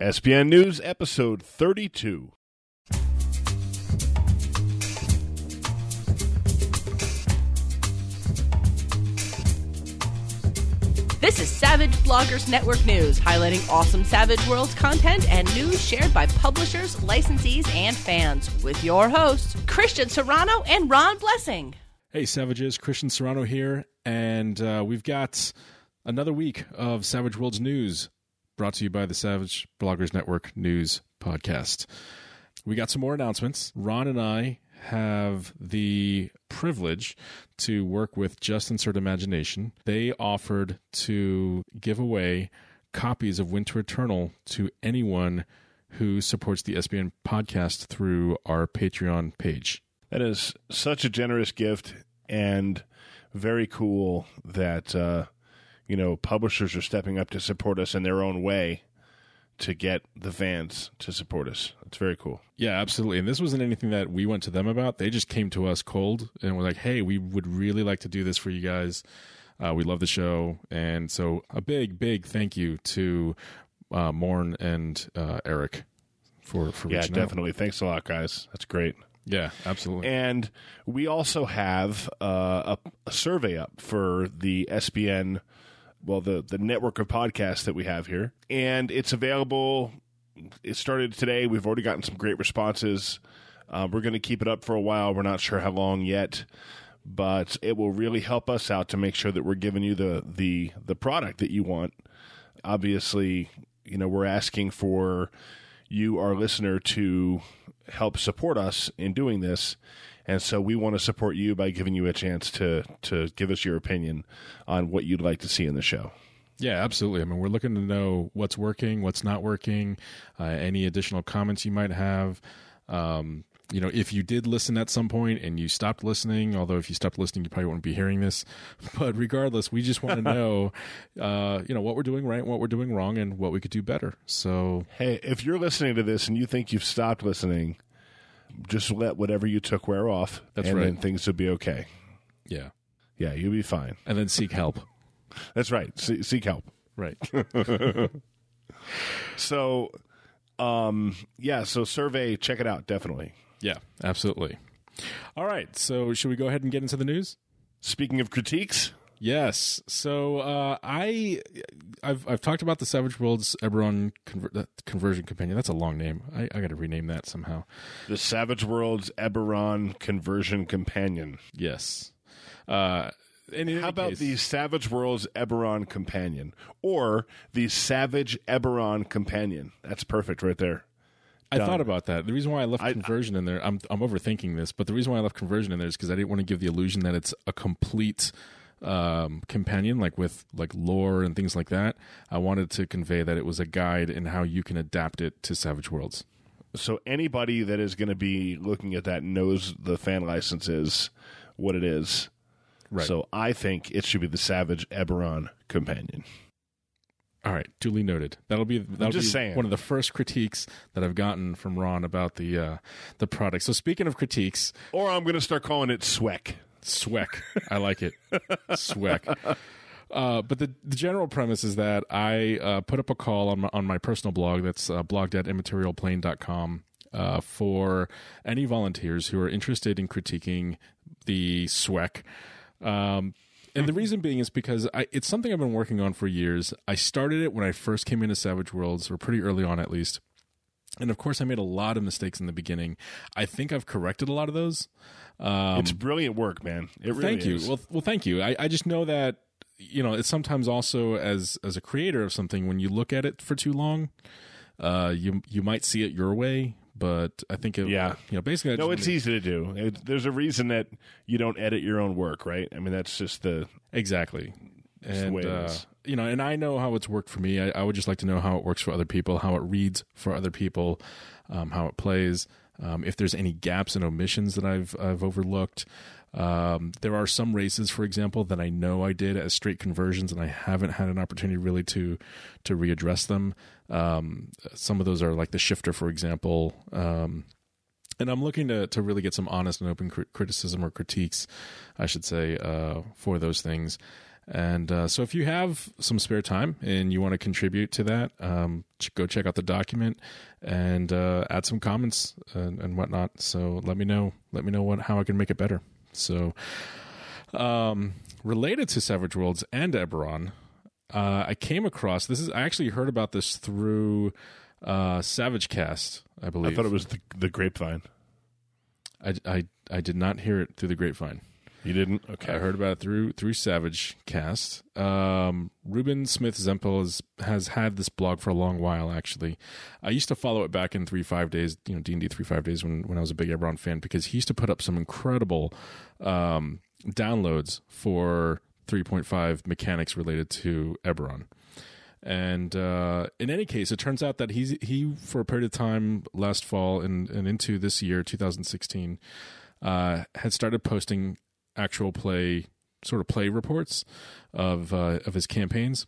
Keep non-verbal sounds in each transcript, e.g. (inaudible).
SPN News, episode 32. This is Savage Bloggers Network News, highlighting awesome Savage Worlds content and news shared by publishers, licensees, and fans. With your hosts, Christian Serrano and Ron Blessing. Hey, Savages, Christian Serrano here, and uh, we've got another week of Savage Worlds news brought to you by the Savage Bloggers Network News Podcast. We got some more announcements. Ron and I have the privilege to work with Just Insert Imagination. They offered to give away copies of Winter Eternal to anyone who supports the SBN podcast through our Patreon page. That is such a generous gift and very cool that, uh, you know, publishers are stepping up to support us in their own way to get the fans to support us. It's very cool. Yeah, absolutely. And this wasn't anything that we went to them about. They just came to us cold and were like, hey, we would really like to do this for you guys. Uh, we love the show. And so a big, big thank you to uh, Morne and uh, Eric for, for Yeah, definitely. Thanks a lot, guys. That's great. Yeah, absolutely. And we also have uh, a, a survey up for the SBN, well, the, the network of podcasts that we have here. And it's available. It started today. We've already gotten some great responses. Uh, we're going to keep it up for a while. We're not sure how long yet, but it will really help us out to make sure that we're giving you the, the, the product that you want. Obviously, you know, we're asking for you, our listener, to help support us in doing this. And so we want to support you by giving you a chance to to give us your opinion on what you'd like to see in the show. Yeah, absolutely. I mean, we're looking to know what's working, what's not working, uh, any additional comments you might have. Um, you know, if you did listen at some point and you stopped listening, although if you stopped listening, you probably wouldn't be hearing this. (laughs) But regardless, we just want to (laughs) know, uh, you know, what we're doing right, what we're doing wrong, and what we could do better. So, Hey, if you're listening to this and you think you've stopped listening, just let whatever you took wear off. That's and right. then things will be okay. yeah, Yeah, you'll be fine. and then seek help. (laughs) That's right. Se- seek help. Right. So, um, yeah. So survey, check it out. Definitely. Yeah, absolutely. All right. So, should we go ahead and get into the news? Speaking of critiques, Yes. So uh, I, I've I've talked about the Savage Worlds Eberron conver- uh, conversion companion. That's a long name. I, I got to rename that somehow. the Savage Worlds Eberron Conversion Companion. Yes. Uh, and How about case- the Savage Worlds Eberron Companion or the Savage Eberron Companion? That's perfect right there. I thought about that. The reason why I left I- conversion in there, I'm I'm overthinking this, but the reason why I left conversion in there is because I didn't want to give the illusion that it's a complete um, companion, like with like lore and things like that. I wanted to convey that it was a guide in how you can adapt it to Savage Worlds. So anybody that is going to be looking at that knows the fan license is what it is. Right. So I think it should be the Savage Eberron Companion. All right, duly noted. That'll be that'll just be saying. one of the first critiques that I've gotten from Ron about the uh, the product. So speaking of critiques, Or I'm going to start calling it Sweck. Sweck, I like it, Sweck. Uh, but the the general premise is that I uh, put up a call on my on my personal blog that's uh, blogged at immaterialplane.com uh, for any volunteers who are interested in critiquing the Sweck. Um, and the reason being is because I, it's something I've been working on for years. I started it when I first came into Savage Worlds, or pretty early on at least. And of course, I made a lot of mistakes in the beginning. I think I've corrected a lot of those. Um, it's brilliant work, man. It really thank you. is. Well, well, thank you. I, I just know that you know it's sometimes also as as a creator of something when you look at it for too long, uh, you you might see it your way. But I think it, Yeah. you know, basically, I no, it's easy to do. It, there's a reason that you don't edit your own work, right? I mean, that's just the Exactly. And way it uh, you know, and I know how it's worked for me. I, I would just like to know how it works for other people, how it reads for other people, um, how it plays. Um, if there's any gaps and omissions that I've I've overlooked. Um, there are some races, for example, that I know I did as straight conversions, and I haven't had an opportunity really to to readdress them. Um, some of those are like the shifter, for example. Um, and I'm looking to to really get some honest and open cri- criticism or critiques, I should say, uh, for those things. And uh, so, if you have some spare time and you want to contribute to that, um, go check out the document and uh, add some comments and, and whatnot. So let me know. Let me know what how I can make it better. So, um, related to Savage Worlds and Eberron, uh, I came across this is I actually heard about this through uh, Savage Cast. I believe. I thought it was the, the grapevine. I, I I did not hear it through the grapevine. You didn't? Okay. I heard about it through through Savage Cast. Um, Ruben Smith Zempel has has had this blog for a long while. Actually, I used to follow it back in three five days. You know, D and D three five days when when I was a big Eberron fan because he used to put up some incredible um, downloads for three point five mechanics related to Eberron. And uh, in any case, it turns out that he's he for a period of time last fall and, and into this year, 2016, uh, had started posting actual play sort of play reports of uh, of his campaigns,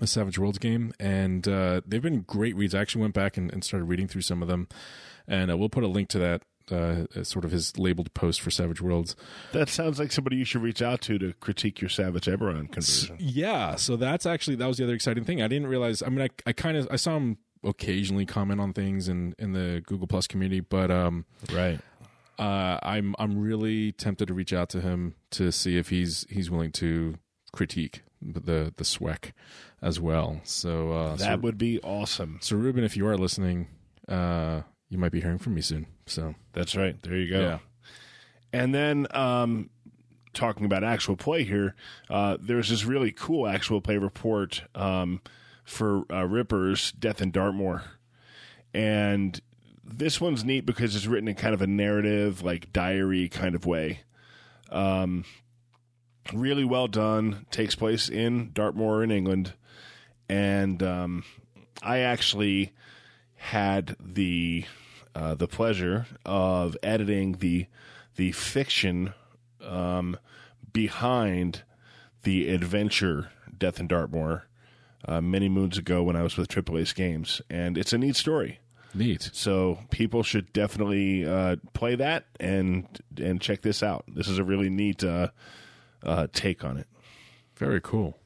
the Savage Worlds game, and uh, they've been great reads. I actually went back and, and started reading through some of them, and uh, we'll put a link to that. Uh, sort of his labeled post for Savage Worlds. That sounds like somebody you should reach out to to critique your Savage Eberron conversion. Yeah, so that's actually that was the other exciting thing. I didn't realize. I mean, I I kind of I saw him occasionally comment on things in in the Google Plus community, but um, Right. Uh, I'm I'm really tempted to reach out to him to see if he's he's willing to critique the the SWEC as well. So uh, That so, would be awesome. so Ruben, if you are listening, uh, you might be hearing from me soon. So That's right. There you go. Yeah. And then um, talking about actual play here, uh, there's this really cool actual play report um, for uh, Rippers Death in Dartmoor. And this one's neat because it's written in kind of a narrative, like diary kind of way. Um, really well done. Takes place in Dartmoor in England. And um, I actually had the uh, the pleasure of editing the the fiction um, behind the adventure Death in Dartmoor uh, many moons ago when I was with Triple Ace Games, and it's a neat story. Neat. So people should definitely uh, play that and and check this out. This is a really neat uh, uh, take on it. Very cool.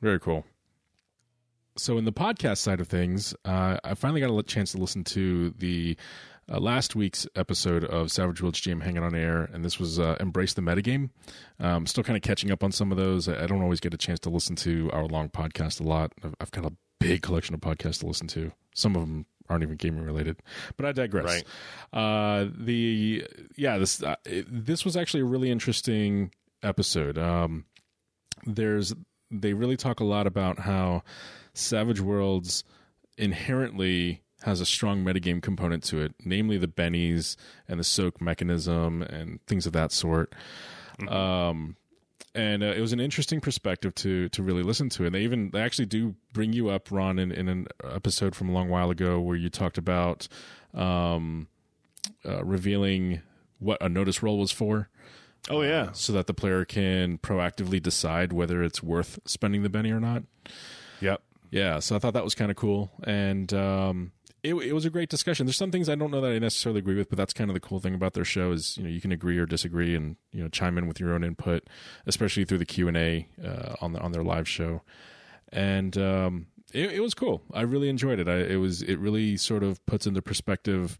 Very cool. So, in the podcast side of things, uh, I finally got a chance to listen to the uh, last week's episode of Savage Worlds GM Hangout on Air, and this was uh, Embrace the Metagame. Um, still kind of catching up on some of those. I I don't always get a chance to listen to our long podcast a lot. I've, I've got a big collection of podcasts to listen to. Some of them aren't even gaming related, but I digress. Uh, the yeah, this uh, it, this was actually a really interesting episode. Um, there's they really talk a lot about how Savage Worlds inherently has a strong metagame component to it, namely the bennies and the soak mechanism and things of that sort. Um, and uh, it was an interesting perspective to to really listen to. And they even they actually do bring you up, Ron, in, in an episode from a long while ago where you talked about um, uh, revealing what a notice roll was for Oh yeah, so that the player can proactively decide whether it's worth spending the Benny or not. yep. Yeah, so I thought that was kind of cool, and um, it, it was a great discussion. There's some things I don't know that I necessarily agree with, but that's kind of the cool thing about their show is you know you can agree or disagree, and you know chime in with your own input, especially through the Q and A uh, on the, on their live show, and um, it, it was cool. I really enjoyed it. I, it was it really sort of puts into perspective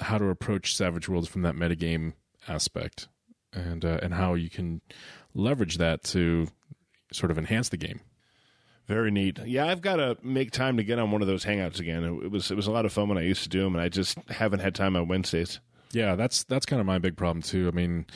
how to approach Savage Worlds from that metagame aspect, and uh, and how you can leverage that to sort of enhance the game. Very neat. Yeah, I've got to make time to get on one of those hangouts again. It, it was it was a lot of fun when I used to do them, and I just haven't had time on Wednesdays. Yeah, that's that's kind of my big problem too. I mean,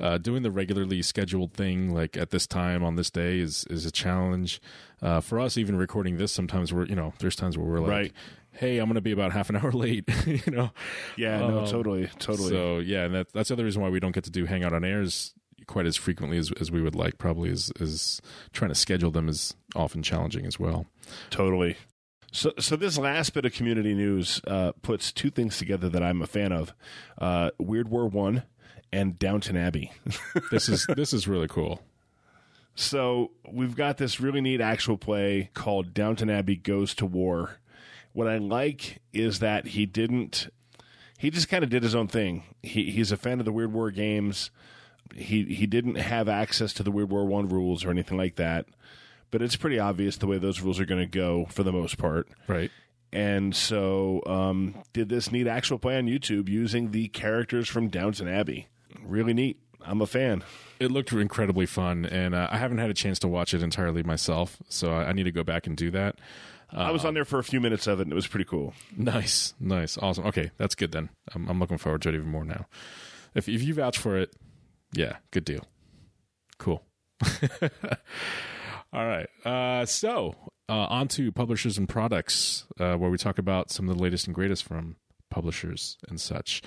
uh, doing the regularly scheduled thing like at this time on this day is is a challenge uh, for us. Even recording this, sometimes we're you know there's times where we're like, Right. hey, I'm going to be about half an hour (laughs) late. (laughs) you know, Yeah, no, Um, totally, totally. So yeah, and that, that's the other reason why we don't get to do hangout on airs quite as frequently as, as we would like. Probably is is trying to schedule them is often challenging as well. Totally. So, so this last bit of community news uh, puts two things together that I'm a fan of: uh, Weird War One and Downton Abbey. (laughs) This is this is really cool. so we've got this really neat actual play called Downton Abbey Goes to War. What I like is that he didn't. He just kind of did his own thing. He, he's a fan of the Weird War games. He he didn't have access to the Weird War One rules or anything like that, but it's pretty obvious the way those rules are going to go for the most part. Right. And so, um, did this neat actual play on YouTube using the characters from Downton Abbey. Really neat. I'm a fan. It looked incredibly fun, and uh, I haven't had a chance to watch it entirely myself, so I, I need to go back and do that. I was on there for a few minutes of it, and it was pretty cool. Nice, nice, awesome. Okay, that's good then. I'm, I'm looking forward to it even more now. If if you vouch for it, yeah, good deal. Cool. (laughs) All right. Uh, so uh, on to publishers and products, uh, where we talk about some of the latest and greatest from publishers and such.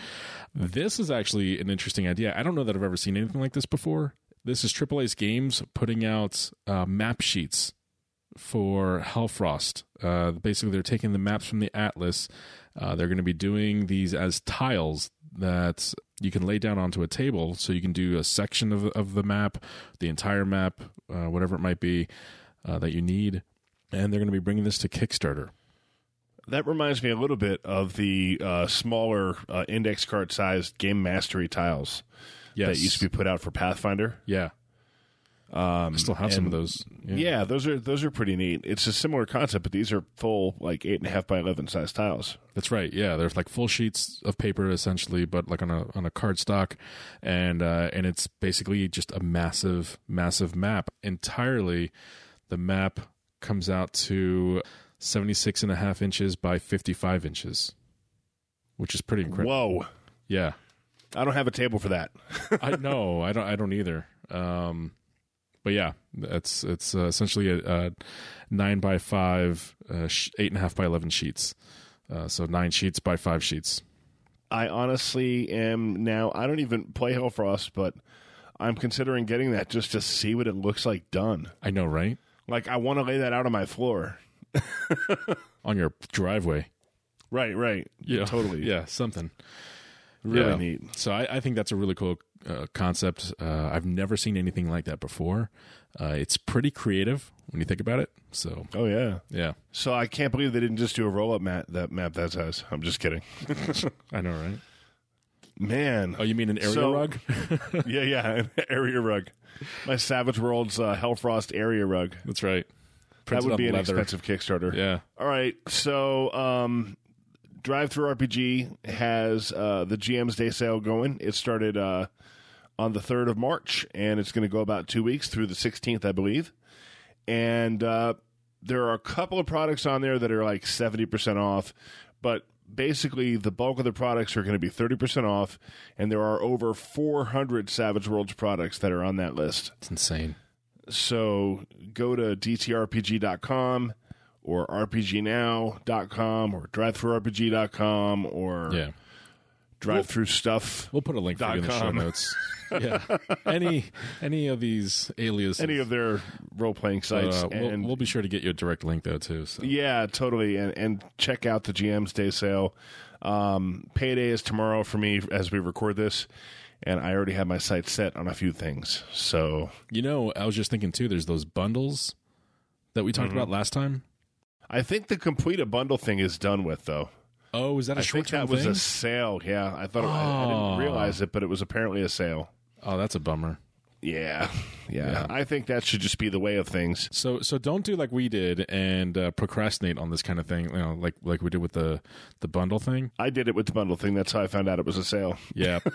This is actually an interesting idea. I don't know that I've ever seen anything like this before. This is Triple Ace Games putting out uh, map sheets for Hellfrost. Uh, basically, they're taking the maps from the Atlas. Uh, they're going to be doing these as tiles that you can lay down onto a table, so you can do a section of of the map, the entire map, uh, whatever it might be uh, that you need. And they're going to be bringing this to Kickstarter. That reminds me a little bit of the uh, smaller uh, index card sized game mastery tiles Yes, that used to be put out for Pathfinder. yeah. Um, I still have some of those. Yeah. those are those are pretty neat. It's a similar concept, but these are full like eight and a half by eleven size tiles. That's right. Yeah, they're like full sheets of paper essentially, but like on a on a card stock, and uh, and it's basically just a massive massive map. Entirely, the map comes out to 76 and a half inches by 55 inches, which is pretty incredible. Whoa! Yeah, I don't have a table for that. (laughs) I no, I don't I don't either. Um, but yeah, it's it's uh, essentially a, a nine by five, uh, sh- eight and a half by eleven sheets. Uh, so nine sheets by five sheets. I honestly am now. I don't even play Hellfrost, but I'm considering getting that just to see what it looks like done. I know, right? Like I want to lay that out on my floor. (laughs) On your driveway. Right, right. Yeah, totally. (laughs) Yeah, something really Yeah. neat. So I, I think that's a really cool uh, concept. Uh, I've never seen anything like that before. Uh, it's pretty creative when you think about it. So Oh yeah. yeah, So I can't believe they didn't just do a roll up map that map that size. I'm just kidding. (laughs) I know, right? Man. Oh, you mean an area So- rug? (laughs) yeah, yeah. An area rug. My Savage Worlds uh, Hellfrost area rug. That's right. That would be an expensive Kickstarter. Yeah. All right. So, um, DriveThruRPG has uh, the GM's Day sale going. It started uh, on the 3rd of March, and it's going to go about two weeks through the 16th, I believe. And uh, there are a couple of products on there that are like 70% off, but basically the bulk of the products are going to be 30% off, and there are over 400 Savage Worlds products that are on that list. It's insane. So go to dtrpg.com or rpgnow.com or drivethrurpg.com or Yeah. drive through stuff. We'll put a link for you in the show notes. (laughs) yeah. Any any of these aliases. Any of their role playing sites. uh, we'll, and we'll be sure to get you a direct link though too. So. yeah, totally. And, and check out the GM's Day sale. Um, payday is tomorrow for me as we record this. And I already have my sights set on a few things. So You know, I was just thinking too. There's those bundles that we Mm-hmm. talked about last time. I think the complete a bundle thing is done with, though. Oh, is that a I think short term that was thing? a sale. Yeah, I thought it, I, I Oh. didn't realize it, but it was apparently a sale. Oh, that's a bummer. Yeah, (laughs) yeah, Yeah. I think that should just be the way of things. So so don't do like we did and uh, procrastinate on this kind of thing. You know, like like we did with the the bundle thing. I did it with the bundle thing. That's how I found out it was a sale. Yeah. (laughs)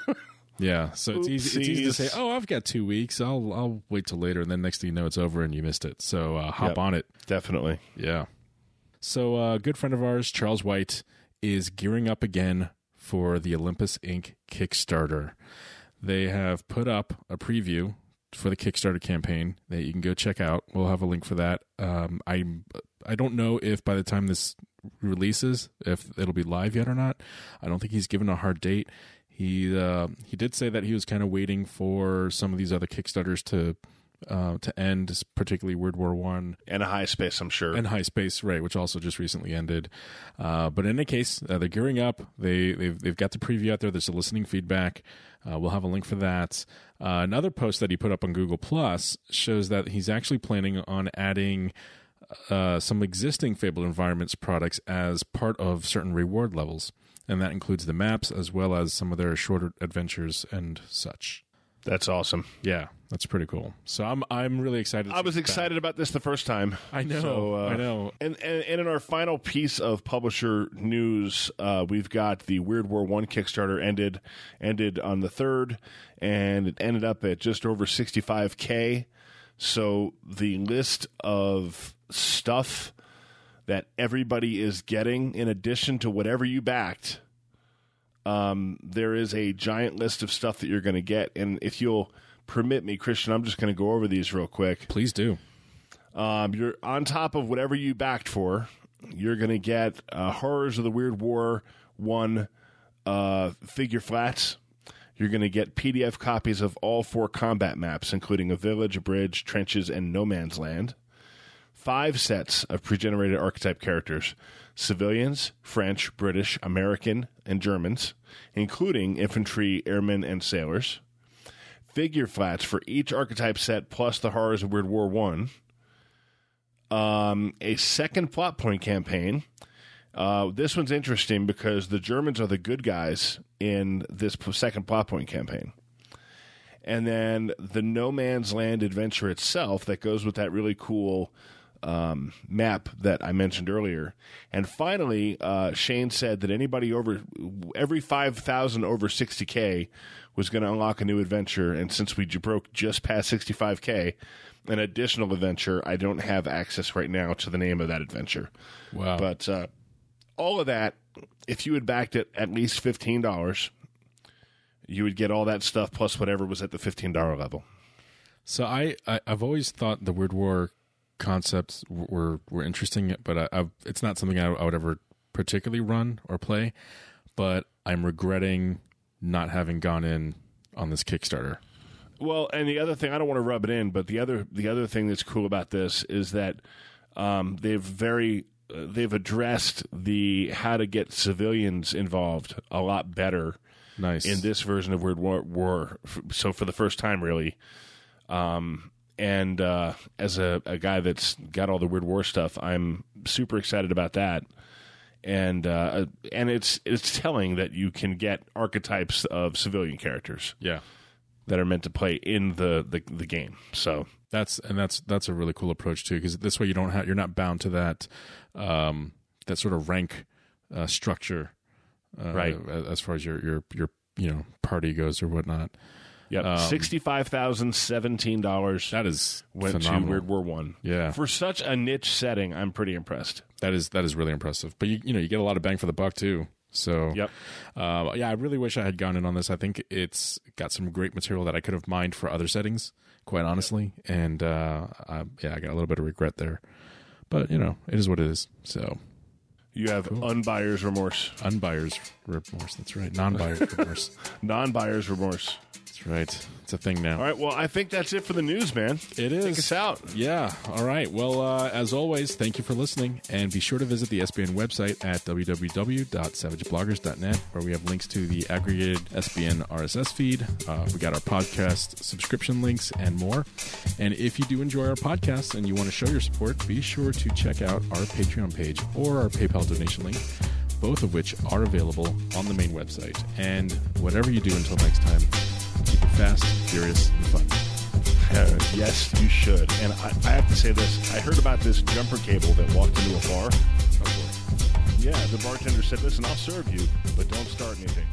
Yeah, so it's easy. It's easy to say, "Oh, I've got two weeks. I'll I'll wait till later." And then next thing you know, it's over and you missed it. So uh, hop Yep. on it. Definitely. Yeah. So uh, a good friend of ours, Charles White, is gearing up again for the Olympus Inc. Kickstarter. They have put up a preview for the Kickstarter campaign that you can go check out. We'll have a link for that. Um, I I don't know if by the time this releases, if it'll be live yet or not. I don't think he's given a hard date. He uh, he did say that he was kind of waiting for some of these other Kickstarters to uh, to end, particularly Weird War One And a high space, I'm sure. and High Space, right, which also just recently ended. Uh, but in any case, uh, they're gearing up. They they've they've got the preview out there. There's a listening feedback. Uh, we'll have a link for that. Uh, another post that he put up on Google Plus shows that he's actually planning on adding uh, some existing Fabled Environments products as part of certain reward levels, and that includes the maps as well as some of their shorter adventures and such. That's awesome. Yeah, that's pretty cool. So I'm I'm really excited. I was get back. excited about this the first time. I know, So, uh, I know. And, and and in our final piece of publisher news, uh, we've got the Weird War One Kickstarter ended ended on the third, and it ended up at just over sixty five k. So the list of stuff that everybody is getting, in addition to whatever you backed, um, there is a giant list of stuff that you're going to get. And if you'll permit me, Christian, I'm just going to go over these real quick. Please do. Um, you're on top of whatever you backed for. You're going to get uh, Horrors of the Weird War one uh, figure flats. You're going to get PDF copies of all four combat maps, including a village, a bridge, trenches, and no man's land. Five sets of pre-generated archetype characters: civilians, French, British, American, and Germans, including infantry, airmen, and sailors. Figure flats for each archetype set, plus the Horrors of Weird War one um, a second plot point campaign. Uh, this one's interesting because the Germans are the good guys in this second plot point campaign. And then the No Man's Land adventure itself that goes with that really cool um, map that I mentioned earlier. And finally, uh, Shane said that anybody over every 5,000 over 60K was going to unlock a new adventure. And since we broke just past 65K, an additional adventure, I don't have access right now to the name of that adventure. Wow. But uh, all of that, if you had backed it at least fifteen dollars, you would get all that stuff plus whatever was at the fifteen dollar level. So I, I I've always thought the Weird War concepts were were interesting, but I, I've, it's not something I, I would ever particularly run or play. But I'm regretting not having gone in on this Kickstarter. Well, and the other thing I don't want to rub it in, but the other the other thing that's cool about this is that um, they've very uh, they've addressed the how to get civilians involved a lot better Nice. in this version of Weird War. War. So for the first time, really. Um, and uh, as a, a guy that's got all the Weird War stuff, I'm super excited about that. And uh, and it's it's telling that you can get archetypes of civilian characters yeah. that are meant to play in the the, the game. So That's and that's that's a really cool approach too because this way you don't have you're not bound to that um, that sort of rank uh, structure uh, Right. as as far as your your your you know party goes or whatnot. Yep, Um, sixty five thousand seventeen dollars That is went phenomenal. to Weird War One. Yeah. for such a niche setting, I'm pretty impressed. That is that is really impressive. But you you know you get a lot of bang for the buck too. So Yep. uh, yeah, I really wish I had gone in on this. I think it's got some great material that I could have mined for other settings, quite honestly. And uh, I, yeah, I got a little bit of regret there. But you know, it is what it is. So You have unbuyer's remorse, unbuyer's remorse. That's right. Non-buyer's (laughs) remorse. non-buyer's remorse. That's right. It's a thing now. All right, well, I think that's it for the news, man. It is. Take us out. Yeah. All right. Well, uh, as always, thank you for listening. And be sure to visit the SBN website at www.savagebloggers.net, where we have links to the aggregated SBN RSS feed. Uh, we got our podcast subscription links and more. And if you do enjoy our podcast and you want to show your support, be sure to check out our Patreon page or our PayPal donation link, both of which are available on the main website. And whatever you do until next time, fast, furious, and fun. Uh, yes, you should. And I, I have to say this: I heard about this jumper cable that walked into a bar. Yeah, the bartender said, "Listen, I'll serve you, but don't start anything."